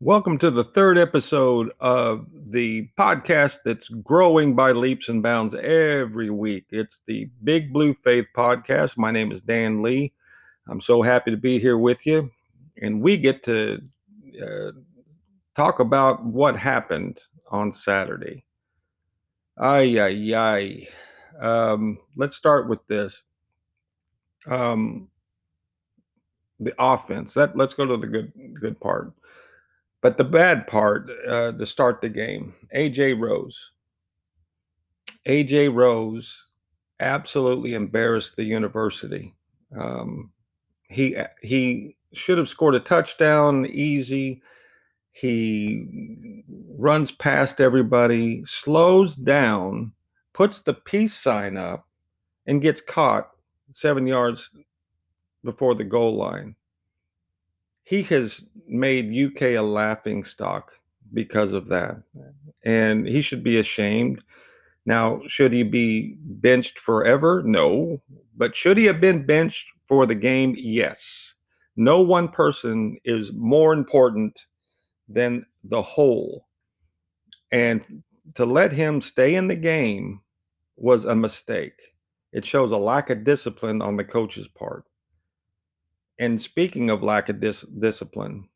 Welcome to the third episode of the podcast that's growing by leaps and bounds every week. It's the Big Blue Faith podcast. My name is Dan Lee. I'm so happy to be here with you. And we get to uh, talk about what happened on Saturday. Ay, ay, ay. Um, let's start with this. Um, the offense. That let's go to the good good part. But the bad part uh, to start the game, AJ Rose. AJ Rose absolutely embarrassed the university. Um, he he should have scored a touchdown easy. He runs past everybody, slows down, puts the peace sign up, and gets caught seven yards before the goal line he has made UK a laughing stock because of that. And he should be ashamed. Now, should he be benched forever? No. But should he have been benched for the game? Yes. No one person is more important than the whole. And to let him stay in the game was a mistake. It shows a lack of discipline on the coach's part and speaking of lack of dis- discipline,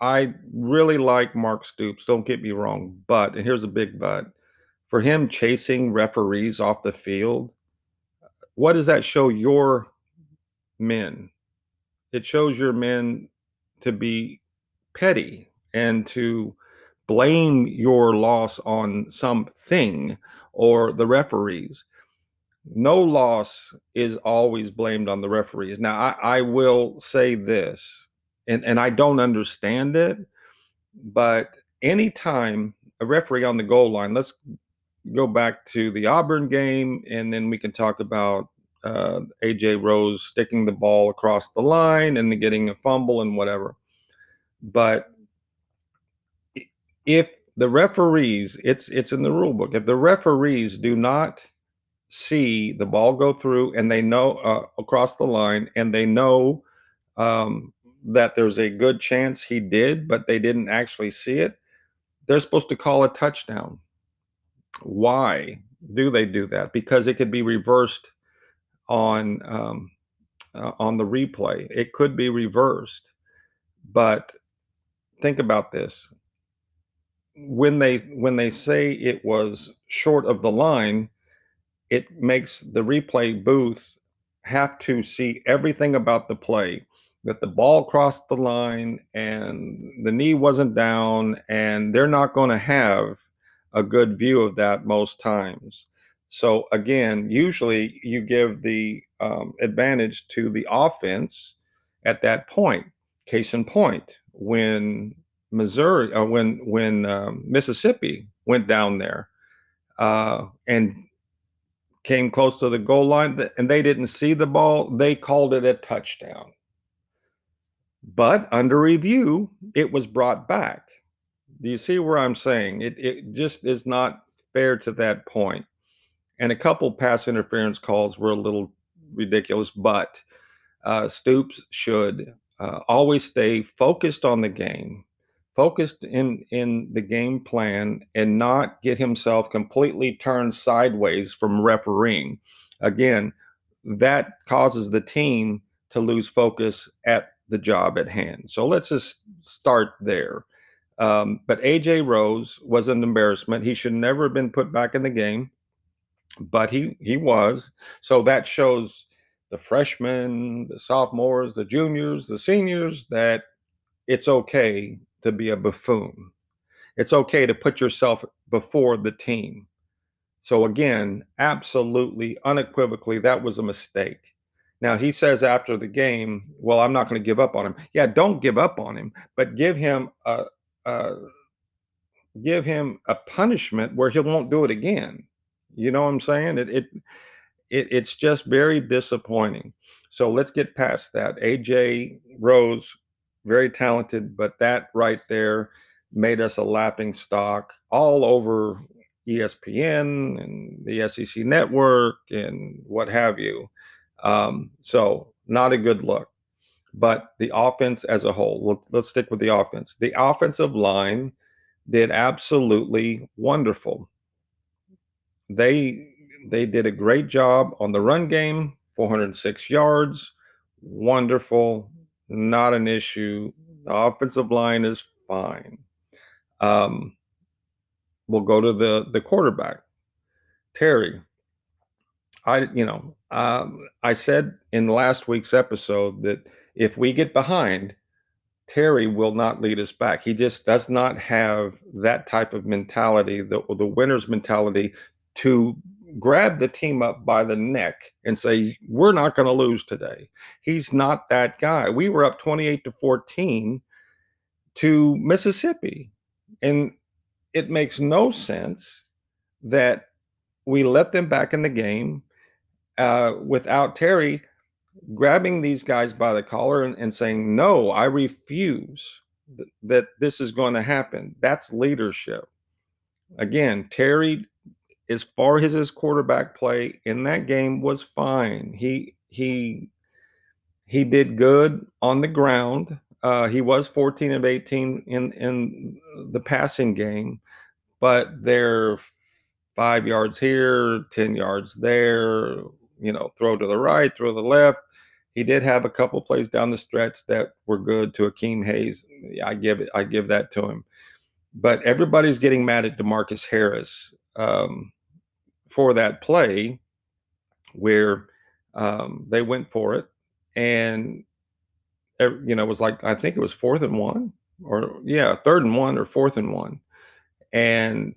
I really like Mark Stoops. Don't get me wrong, but and here's a big but for him chasing referees off the field. What does that show your men? It shows your men to be petty and to blame your loss on something or the referees no loss is always blamed on the referees. Now, I, I will say this, and, and I don't understand it, but anytime a referee on the goal line, let's go back to the Auburn game, and then we can talk about uh, AJ Rose sticking the ball across the line and getting a fumble and whatever. But if the referees, it's it's in the rule book. If the referees do not see the ball go through and they know uh, across the line and they know um, that there's a good chance he did, but they didn't actually see it, they're supposed to call a touchdown. Why do they do that? Because it could be reversed on um, uh, on the replay. It could be reversed, but think about this: when they when they say it was short of the line, it makes the replay booth have to see everything about the play that the ball crossed the line and the knee wasn't down and they're not going to have a good view of that most times. So again usually you give the um, advantage to the offense at that point. Case in point when missouri uh, when when um, mississippi went down there uh, and came close to the goal line and they didn't see the ball, they called it a touchdown. But under review, it was brought back. Do you see where I'm saying? It, it just is not fair to that point. And a couple pass interference calls were a little ridiculous, but uh, Stoops should uh, always stay focused on the game, focused in in the game plan and not get himself completely turned sideways from refereeing. Again, that causes the team to lose focus at the job at hand. So let's just start there. Um, but AJ Rose was an embarrassment. He should never have been put back in the game, but he he was. So that shows the freshmen, the sophomores, the juniors, the seniors that it's okay to be a buffoon. It's okay to put yourself before the team. So, again, absolutely, unequivocally, that was a mistake. Now, he says after the game, well, I'm not going to give up on him. Yeah, don't give up on him, but give him a, a give him a punishment where he won't do it again. You know what I'm saying? It, it, it it's just very disappointing. So let's get past that. AJ Rose very talented, but that right there made us a lapping stock all over ESPN and the SEC network and what have you. Um, so, not a good look. but the offense as a whole, let's stick with the offense. The offensive line did absolutely wonderful. They they did a great job on the run game, 406 yards, wonderful, not an issue. The offensive line is fine. Um, we'll go to the the quarterback, Terry. I you know um, I said in last week's episode that if we get behind, Terry will not lead us back. He just does not have that type of mentality, the the winner's mentality, to grab the team up by the neck and say, We're not going to lose today. He's not that guy. We were up 28 to 14 to Mississippi. And it makes no sense that we let them back in the game uh, without Terry grabbing these guys by the collar and, and saying, No, I refuse th- that this is going to happen. That's leadership. Again, Terry as far as his quarterback play in that game was fine. He he he did good on the ground. Uh, he was 14 of 18 in in the passing game, but they're five yards here, 10 yards there. You know, throw to the right, throw to the left. He did have a couple plays down the stretch that were good to Akeem Hayes. I give it, I give that to him. But everybody's getting mad at Demarcus Harris. Um, for that play where um, they went for it and you know it was like i think it was fourth and one or yeah third and one or fourth and one. And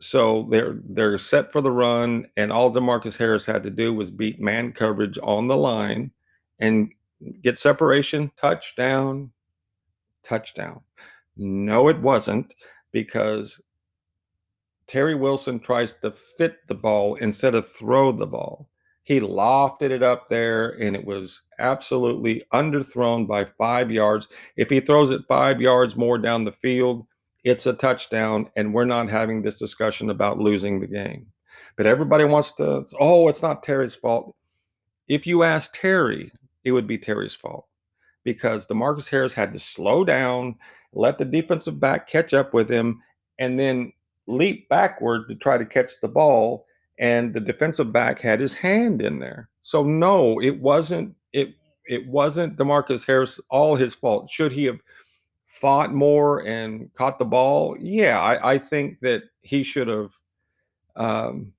so they're they're set for the run and all demarcus harris had to do was beat man coverage on the line and get separation touchdown touchdown. No it wasn't because Terry Wilson tries to fit the ball instead of throw the ball. He lofted it up there and it was absolutely underthrown by five yards. If he throws it five yards more down the field, it's a touchdown, and we're not having this discussion about losing the game. But everybody wants to, oh, it's not Terry's fault. If you ask Terry, it would be Terry's fault because Demarcus Harris had to slow down, let the defensive back catch up with him, and then leap backward to try to catch the ball and the defensive back had his hand in there. So no, it wasn't it it wasn't Demarcus Harris all his fault. Should he have fought more and caught the ball? Yeah, I, I think that he should have um,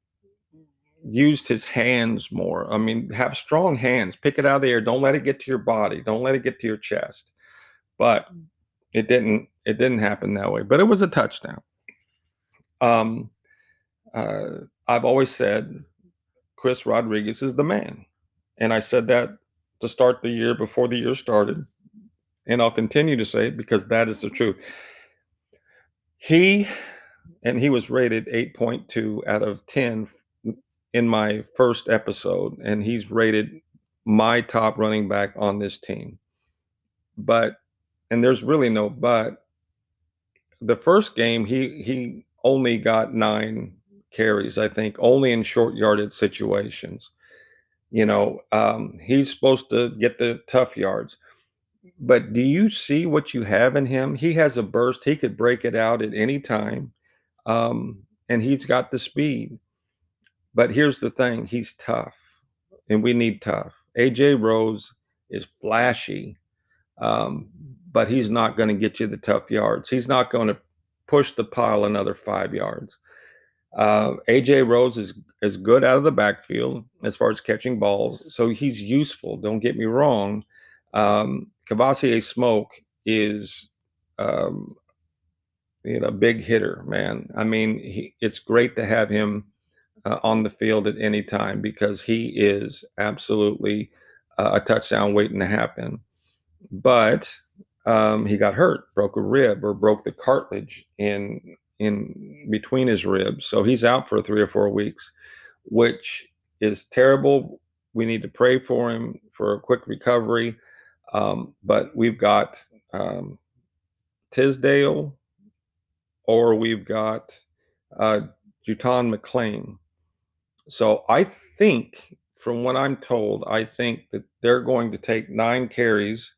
used his hands more. I mean, have strong hands. Pick it out of the air. Don't let it get to your body. Don't let it get to your chest. But it didn't. It didn't happen that way. But it was a touchdown. Um, uh, I've always said Chris Rodriguez is the man. And I said that to start the year before the year started. And I'll continue to say it because that is the truth. He, and he was rated 8.2 out of 10 in my first episode, and he's rated my top running back on this team. But, and there's really no but. The first game, he he only got nine carries, I think, only in short yarded situations. You know, um, he's supposed to get the tough yards. But do you see what you have in him? He has a burst. He could break it out at any time. Um, and he's got the speed. But here's the thing he's tough, and we need tough. AJ Rose is flashy, um, but he's not going to get you the tough yards. He's not going to push the pile another five yards. Uh, AJ Rose is is good out of the backfield as far as catching balls, so he's useful. Don't get me wrong. Um, Kavosiey Smoke is, um, you know, a big hitter, man. I mean, he, it's great to have him uh, on the field at any time because he is absolutely uh, a touchdown waiting to happen. But um, he got hurt, broke a rib or broke the cartilage in in between his ribs. So he's out for three or four weeks, which is terrible. We need to pray for him for a quick recovery. Um, but we've got um, Tisdale, or we've got uh, JuTahn McClain. So I think from what I'm told, I think that they're going to take nine carries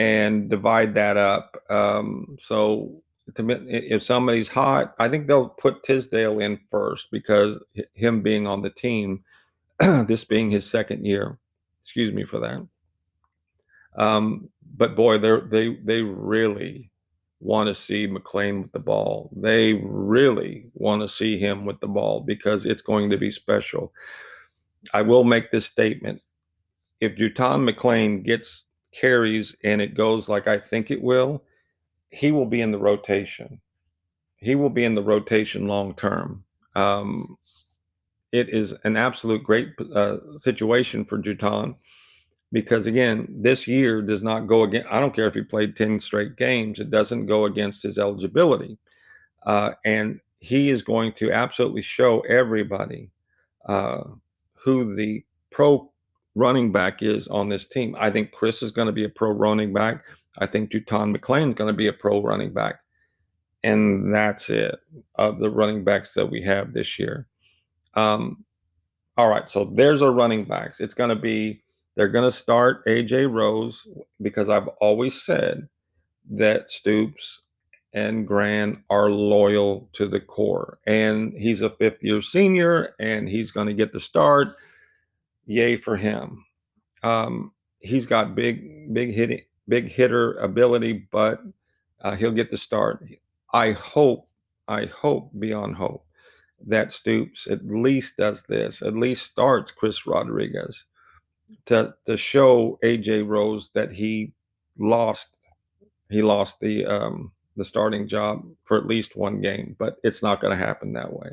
and divide that up. Um, so if somebody's hot, I think they'll put Tisdale in first because him being on the team, this being his second year. Excuse me for that. Um, but boy, they they they really want to see McClain with the ball. They really want to see him with the ball because it's going to be special. I will make this statement. If JuTahn McClain gets carries and it goes like I think it will, he will be in the rotation. He will be in the rotation long term. Um, it is an absolute great uh, situation for JuTahn because again, this year does not go again. I don't care if he played 10 straight games, it doesn't go against his eligibility. Uh, and he is going to absolutely show everybody uh, who the pro running back is on this team. I think Chris is going to be a pro running back. I think JuTahn McClain is going to be a pro running back. And that's it of the running backs that we have this year. Um, all right, so there's our running backs. It's going to be, they're going to start AJ Rose because I've always said that Stoops and Gran are loyal to the core. And he's a fifth year senior and he's going to get the start. Yay for him. Um, he's got big, big hitting, big hitter ability, but uh, he'll get the start. I hope, I hope beyond hope that Stoops at least does this, at least starts Chris Rodriguez to to show AJ Rose that he lost he lost the um, the starting job for at least one game, but it's not going to happen that way.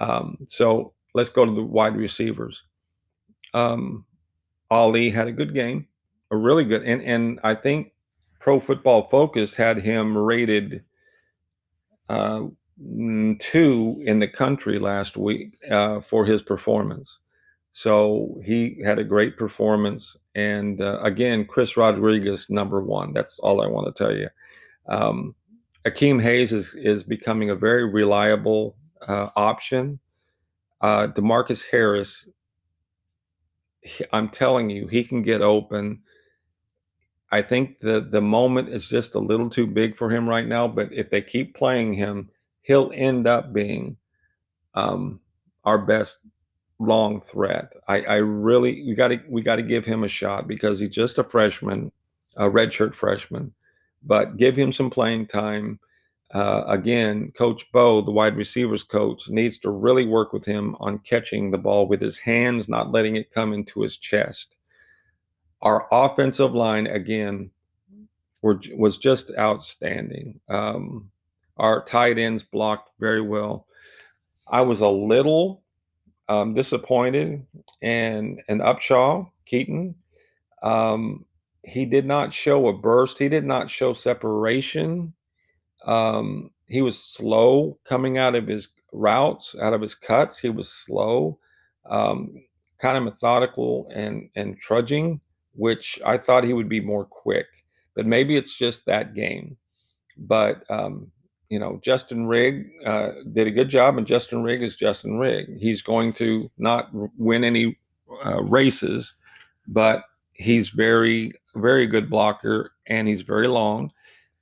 Um, so let's go to the wide receivers. Um, Ali had a good game, a really good, and and I think Pro Football Focus had him rated uh, two in the country last week uh, for his performance. So he had a great performance, and uh, again, Chris Rodriguez number one. That's all I want to tell you. Um, Akeem Hayes is is becoming a very reliable uh, option. Uh, Demarcus Harris I'm telling you, he can get open. I think the the moment is just a little too big for him right now. But if they keep playing him, he'll end up being um, our best long threat. I, I really we got to we got to give him a shot because he's just a freshman, a redshirt freshman. But give him some playing time. Uh, again, Coach Bo, the wide receivers coach, needs to really work with him on catching the ball with his hands, not letting it come into his chest. Our offensive line, again, were, was just outstanding. Um, our tight ends blocked very well. I was a little um, disappointed in, in Upshaw, Keaton. Um, he did not show a burst, he did not show separation um, he was slow coming out of his routes, out of his cuts. He was slow, um, kind of methodical and and trudging, which I thought he would be more quick. But maybe it's just that game. But um, you know, Justin Rigg uh, did a good job, and Justin Rigg is Justin Rigg. He's going to not win any uh, races, but he's very, very good blocker, and he's very long,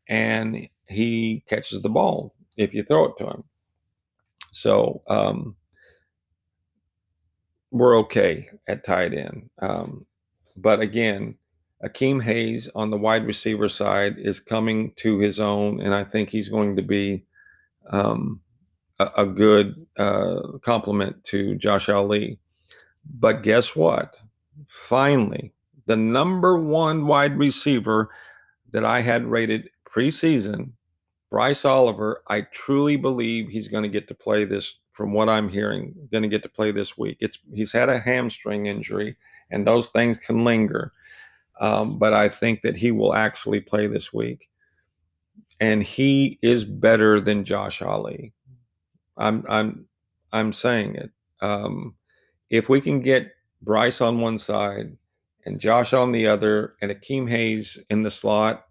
and he catches the ball if you throw it to him. So um, we're okay at tight end. Um, but again, Akeem Hayes on the wide receiver side is coming to his own, and I think he's going to be um, a, a, good uh, complement to Josh Ali. But guess what? Finally, the number one wide receiver that I had rated preseason Bryce Oliver, I truly believe he's going to get to play this. From what I'm hearing, going to get to play this week. It's he's had a hamstring injury, and those things can linger. Um, but I think that he will actually play this week, and he is better than Josh Ali. I'm I'm I'm saying it. Um, if we can get Bryce on one side and Josh on the other, and Akeem Hayes in the slot,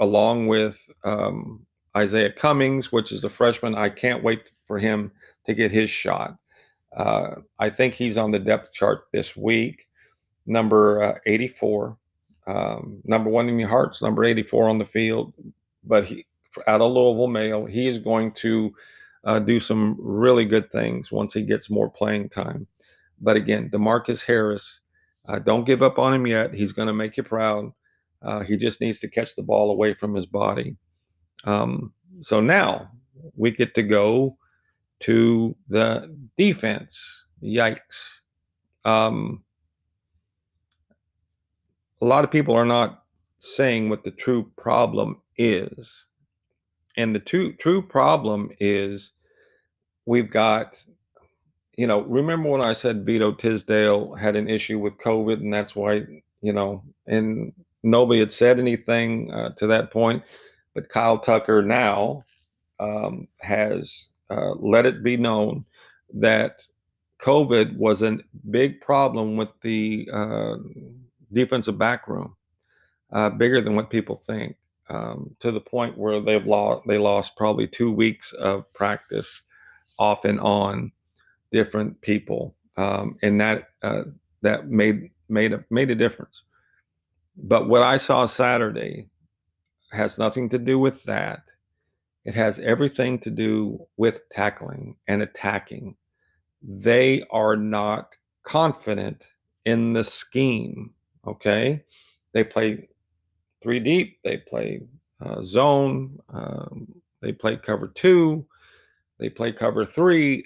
along with um, Izayah Cummings, which is a freshman. I can't wait for him to get his shot. Uh, I think he's on the depth chart this week, number uh, 84. Um, number one in your hearts, number 84 on the field. But he, out of Louisville Male, he is going to uh, do some really good things once he gets more playing time. But again, Demarcus Harris, uh, don't give up on him yet. He's going to make you proud. Uh, he just needs to catch the ball away from his body. Um, so now we get to go to the defense. Yikes. Um, a lot of people are not saying what the true problem is. And the true true problem is we've got you know, remember when I said Vito Tisdale had an issue with COVID and that's why, you know, and nobody had said anything uh, to that point. But Kyle Tucker now um, has uh, let it be known that COVID was a big problem with the uh, defensive back room, uh, bigger than what people think, um, to the point where they've lost they lost probably two weeks of practice off and on different people, um, and that uh, that made made a made a difference. But what I saw Saturday has nothing to do with that. It has everything to do with tackling and attacking. They are not confident in the scheme. Okay, they play three deep. They play uh, zone. Um, they play cover two. They play cover three.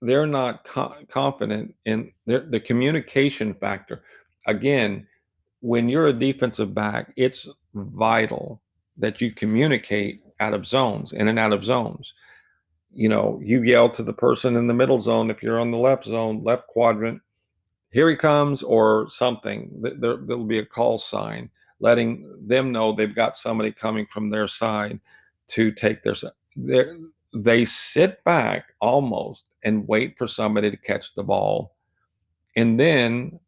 They're not co- confident in the communication factor. Again, when you're a defensive back, it's vital that you communicate out of zones, in and out of zones. You know, you yell to the person in the middle zone if you're on the left zone, left quadrant, here he comes, or something. There, there'll be a call sign letting them know they've got somebody coming from their side to take their. They sit back almost and wait for somebody to catch the ball. And then,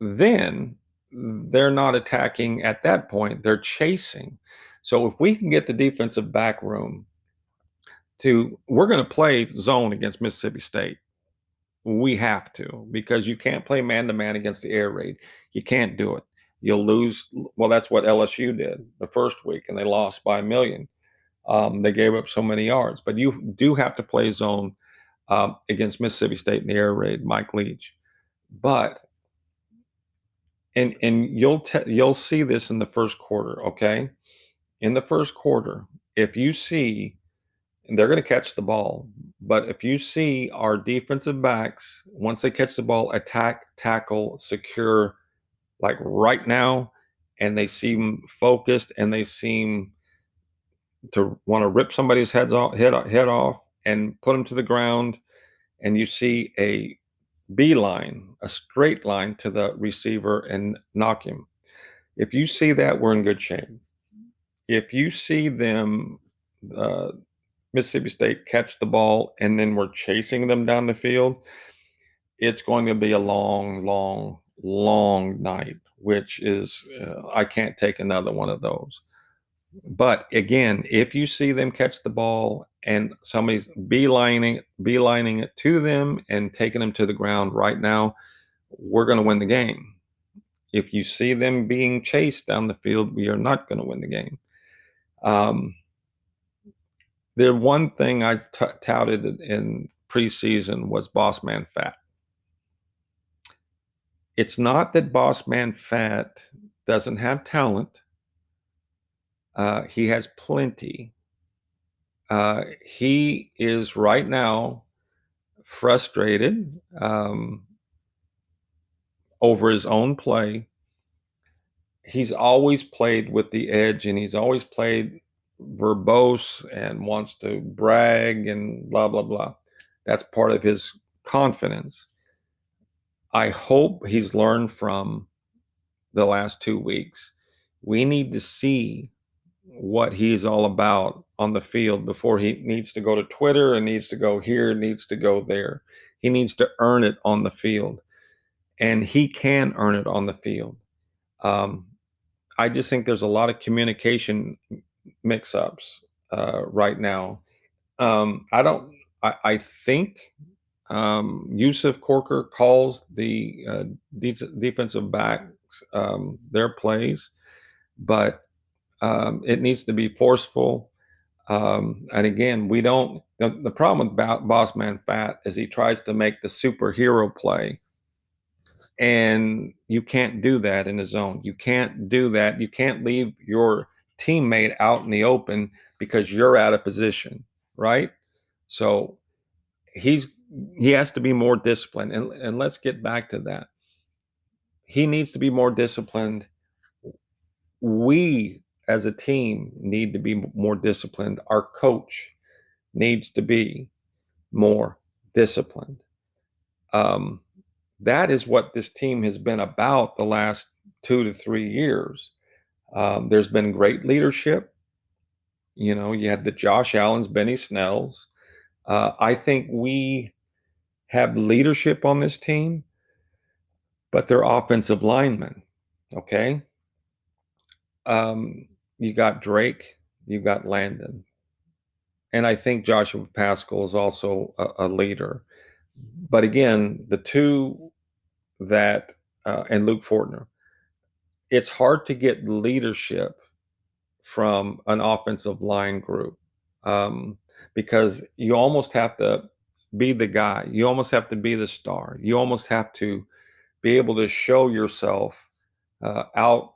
then they're not attacking at that point, they're chasing. So if we can get the defensive back room to, we're going to play zone against Mississippi State. We have to because you can't play man to man against the air raid. You can't do it. You'll lose. Well, that's what LSU did the first week, and they lost by a million. Um, they gave up so many yards, but you do have to play zone um, against Mississippi State in the air raid, Mike Leach. But and and you'll te- you'll see this in the first quarter, okay? In the first quarter, if you see and they're going to catch the ball, but if you see our defensive backs once they catch the ball, attack, tackle, secure, like right now, and they seem focused and they seem to want to rip somebody's heads off, head, head off and put them to the ground, and you see a beeline, a straight line to the receiver and knock him. If you see that, we're in good shape. If you see them, uh, Mississippi State catch the ball and then we're chasing them down the field, it's going to be a long, long, long night, which is, uh, I can't take another one of those. But again, if you see them catch the ball and somebody's beelining beelining it to them and taking them to the ground right now, we're going to win the game. If you see them being chased down the field, we are not going to win the game. Um, the one thing I t- touted in preseason was Boss Man Fat. It's not that Boss Man Fat doesn't have talent. Uh, he has plenty. Uh, he is right now frustrated um, over his own play. He's always played with the edge and he's always played verbose and wants to brag and blah, blah, blah. That's part of his confidence. I hope he's learned from the last two weeks. We need to see what he's all about on the field before he needs to go to Twitter and needs to go here, needs to go there. He needs to earn it on the field, and he can earn it on the field. Um, I just think there's a lot of communication mix-ups uh, right now. Um, I don't. I, I think Um, Yusuf Corker calls the uh, de- defensive backs um, their plays, but um, it needs to be forceful. Um, and again, we don't. The, the problem with Boss Man Fat is he tries to make the superhero play, and you can't do that in the zone. You can't do that. You can't leave your teammate out in the open because you're out of position, right? So he's he has to be more disciplined, and and let's get back to that. He needs to be more disciplined. We as a team need to be more disciplined. Our coach needs to be more disciplined. Um, that is what this team has been about the last two to three years. Um, there's been great leadership. You know, you had the Josh Allens, Benny Snells. Uh, I think we have leadership on this team, but they're offensive linemen. Okay. Um, you got Drake, you got Landon. And I think Joshua Paschal is also a, a leader. But again, the two that, uh, and Luke Fortner, it's hard to get leadership from an offensive line group um, because you almost have to be the guy. You almost have to be the star. You almost have to be able to show yourself uh, out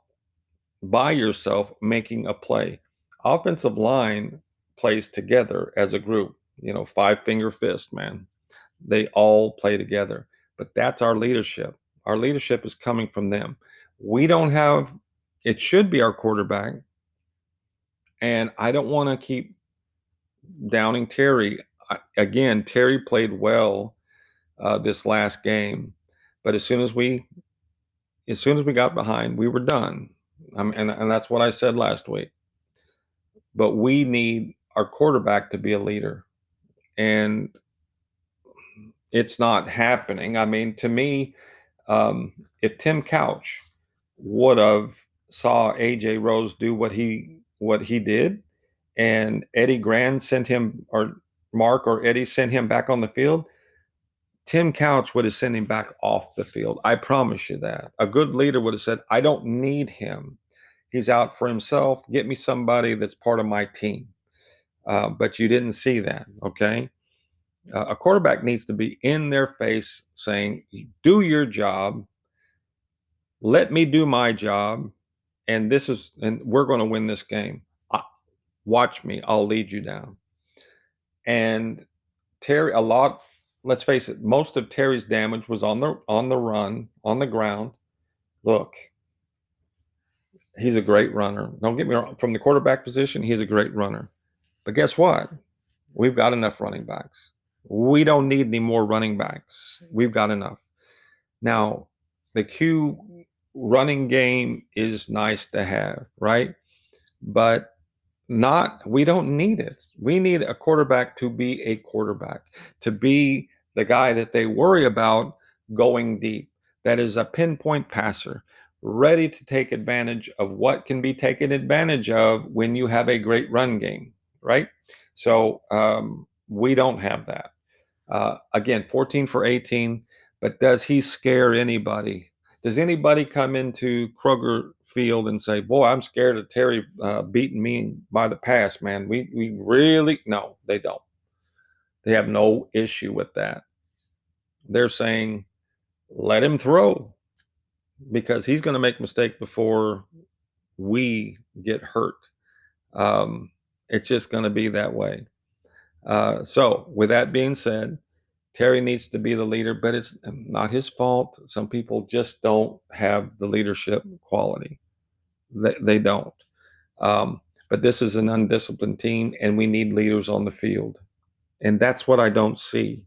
by yourself making a play. Offensive line plays together as a group, you know, five finger fist, man. They all play together. But that's our leadership. Our leadership is coming from them. We don't have, it should be our quarterback. And I don't want to keep downing Terry. I, again, Terry played well uh, this last game, but as soon as we, as soon as we got behind, we were done. Um, and and that's what I said last week. But we need our quarterback to be a leader, and it's not happening. I mean, to me, um, if Tim Couch would have saw AJ Rose do what he what he did, and Eddie Gran sent him or Mark or Eddie sent him back on the field, Tim Couch would have sent him back off the field. I promise you that. A good leader would have said, I don't need him. He's out for himself. Get me somebody that's part of my team. Uh, but you didn't see that, okay? Uh, a quarterback needs to be in their face saying, Do your job. Let me do my job. And this is, and we're going to win this game. watch me. I'll lead you down. And Terry, a lot, let's face it, most of Terry's damage was on the on the run, on the ground. Look, he's a great runner. Don't get me wrong. From the quarterback position, he's a great runner. But guess what? We've got enough running backs. We don't need any more running backs. We've got enough. Now, the Q running game is nice to have, right? But not we don't need it. We need a quarterback to be a quarterback, to be the guy that they worry about going deep. That is a pinpoint passer, ready to take advantage of what can be taken advantage of when you have a great run game, right? So um, we don't have that. Uh, again, 14 for 18, but does he scare anybody? Does anybody come into Kroger Field and say, "Boy, I'm scared of Terry uh, beating me by the pass"? Man, we we really no, they don't. They have no issue with that. They're saying, "Let him throw," because he's going to make mistake before we get hurt. Um, it's just going to be that way. Uh, so, with that being said, Terry needs to be the leader, but it's not his fault. Some people just don't have the leadership quality. They, they don't. Um, but this is an undisciplined team, and we need leaders on the field. And that's what I don't see.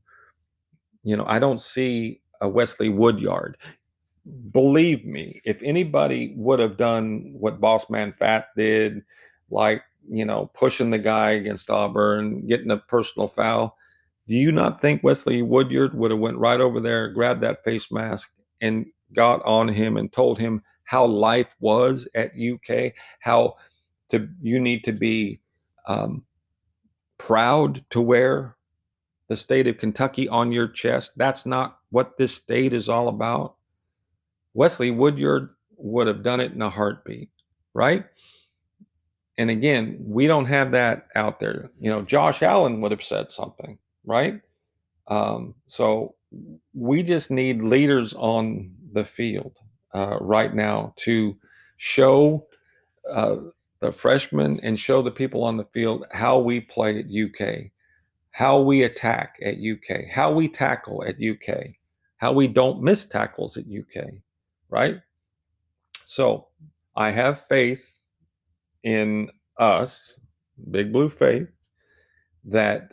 You know, I don't see a Wesley Woodyard. Believe me, if anybody would have done what Boss Man Fat did, like, you know, pushing the guy against Auburn, getting a personal foul, do you not think Wesley Woodyard would have went right over there, grabbed that face mask, and got on him and told him how life was at UK, how to you need to be um, proud to wear the state of Kentucky on your chest. That's not what this state is all about. Wesley Woodyard would have done it in a heartbeat, right? And again, we don't have that out there. You know, Josh Allen would have said something, right? Um, so we just need leaders on the field uh, right now to show uh, the freshmen and show the people on the field how we play at UK, how we attack at UK, how we tackle at UK, how we don't miss tackles at UK, right? So I have faith in us, Big Blue Faith, that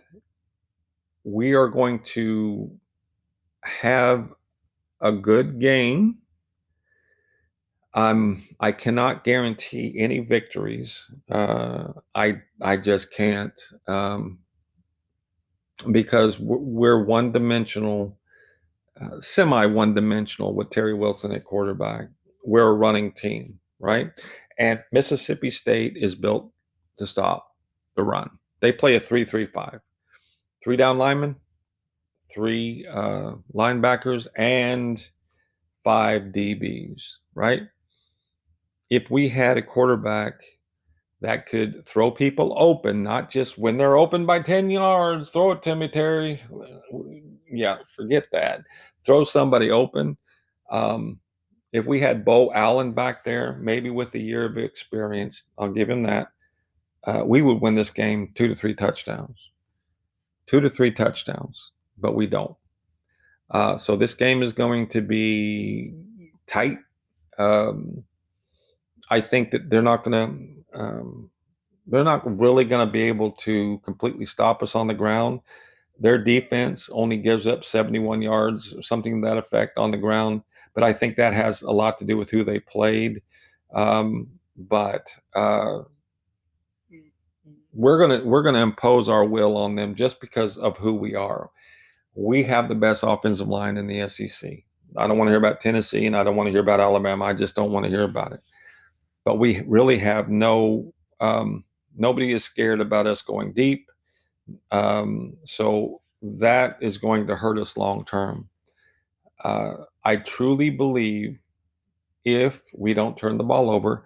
we are going to have a good game. Um, I cannot guarantee any victories. Uh, I I just can't um, because we're one dimensional, uh, semi one dimensional with Terry Wilson at quarterback. We're a running team, right? And Mississippi State is built to stop the run. They play a three-three-five, three down linemen, three uh, linebackers, and five DBs, right? If we had a quarterback that could throw people open, not just when they're open by 10 yards, throw it to me, Terry. Yeah, forget that. Throw somebody open. Um, if we had Beau Allen back there, maybe with a year of experience, I'll give him that uh, we would win this game two to three touchdowns, two to three touchdowns, but we don't. Uh, so this game is going to be tight. Um, I think that they're not going to. Um, they're not really going to be able to completely stop us on the ground. Their defense only gives up 71 yards, or something that effect on the ground. But I think that has a lot to do with who they played. Um, but uh, we're gonna we're gonna impose our will on them just because of who we are. We have the best offensive line in the SEC. I don't want to hear about Tennessee and I don't want to hear about Alabama. I just don't want to hear about it. But we really have no um, nobody is scared about us going deep. Um, so that is going to hurt us long term. Uh, I truly believe if we don't turn the ball over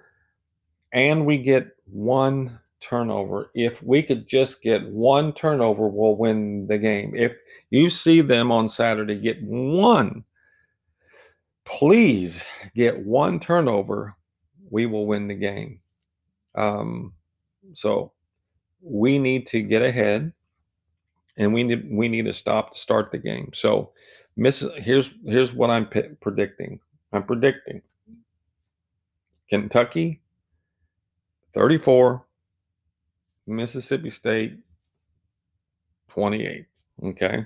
and we get one turnover. If we could just get one turnover, we'll win the game. If you see them on Saturday get one, please get one turnover, we will win the game. Um, so we need to get ahead and we need we need to stop to start the game. So miss here's here's what I'm p- predicting. I'm predicting Kentucky 34 Mississippi State 28. Okay.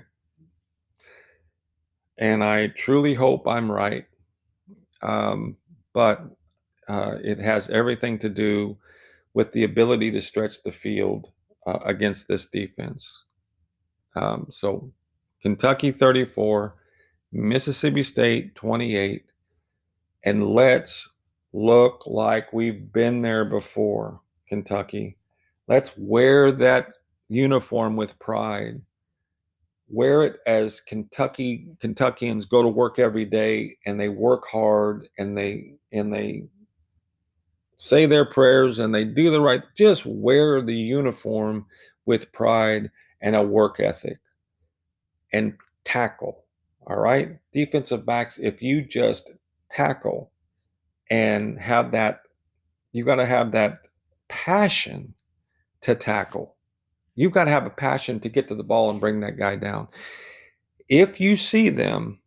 And I truly hope I'm right. Um, but uh, it has everything to do with the ability to stretch the field uh, against this defense. Um, so Kentucky 34, Mississippi State 28. And let's look like we've been there before, Kentucky. Let's wear that uniform with pride. Wear it as Kentucky Kentuckians go to work every day and they work hard and they and they say their prayers and they do the right just wear the uniform with pride and a work ethic and tackle all right defensive backs if you just tackle and have that you got to have that passion to tackle. You've got to have a passion to get to the ball and bring that guy down. If you see them,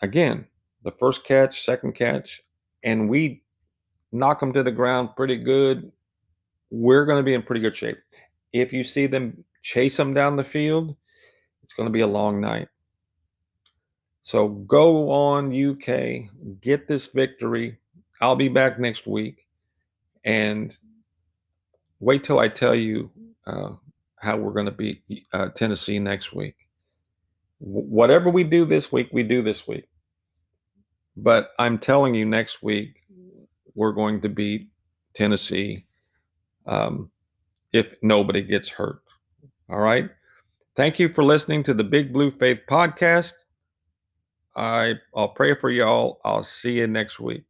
again, the first catch, second catch, and we knock them to the ground pretty good, we're going to be in pretty good shape. If you see them chase them down the field, it's going to be a long night. So go on, UK, get this victory. I'll be back next week. And wait till I tell you uh, how we're going to beat uh, Tennessee next week. Whatever we do this week, we do this week. But I'm telling you, next week we're going to beat Tennessee um, if nobody gets hurt. All right. Thank you for listening to the Big Blue Faith podcast. I I'll pray for y'all. I'll see you next week.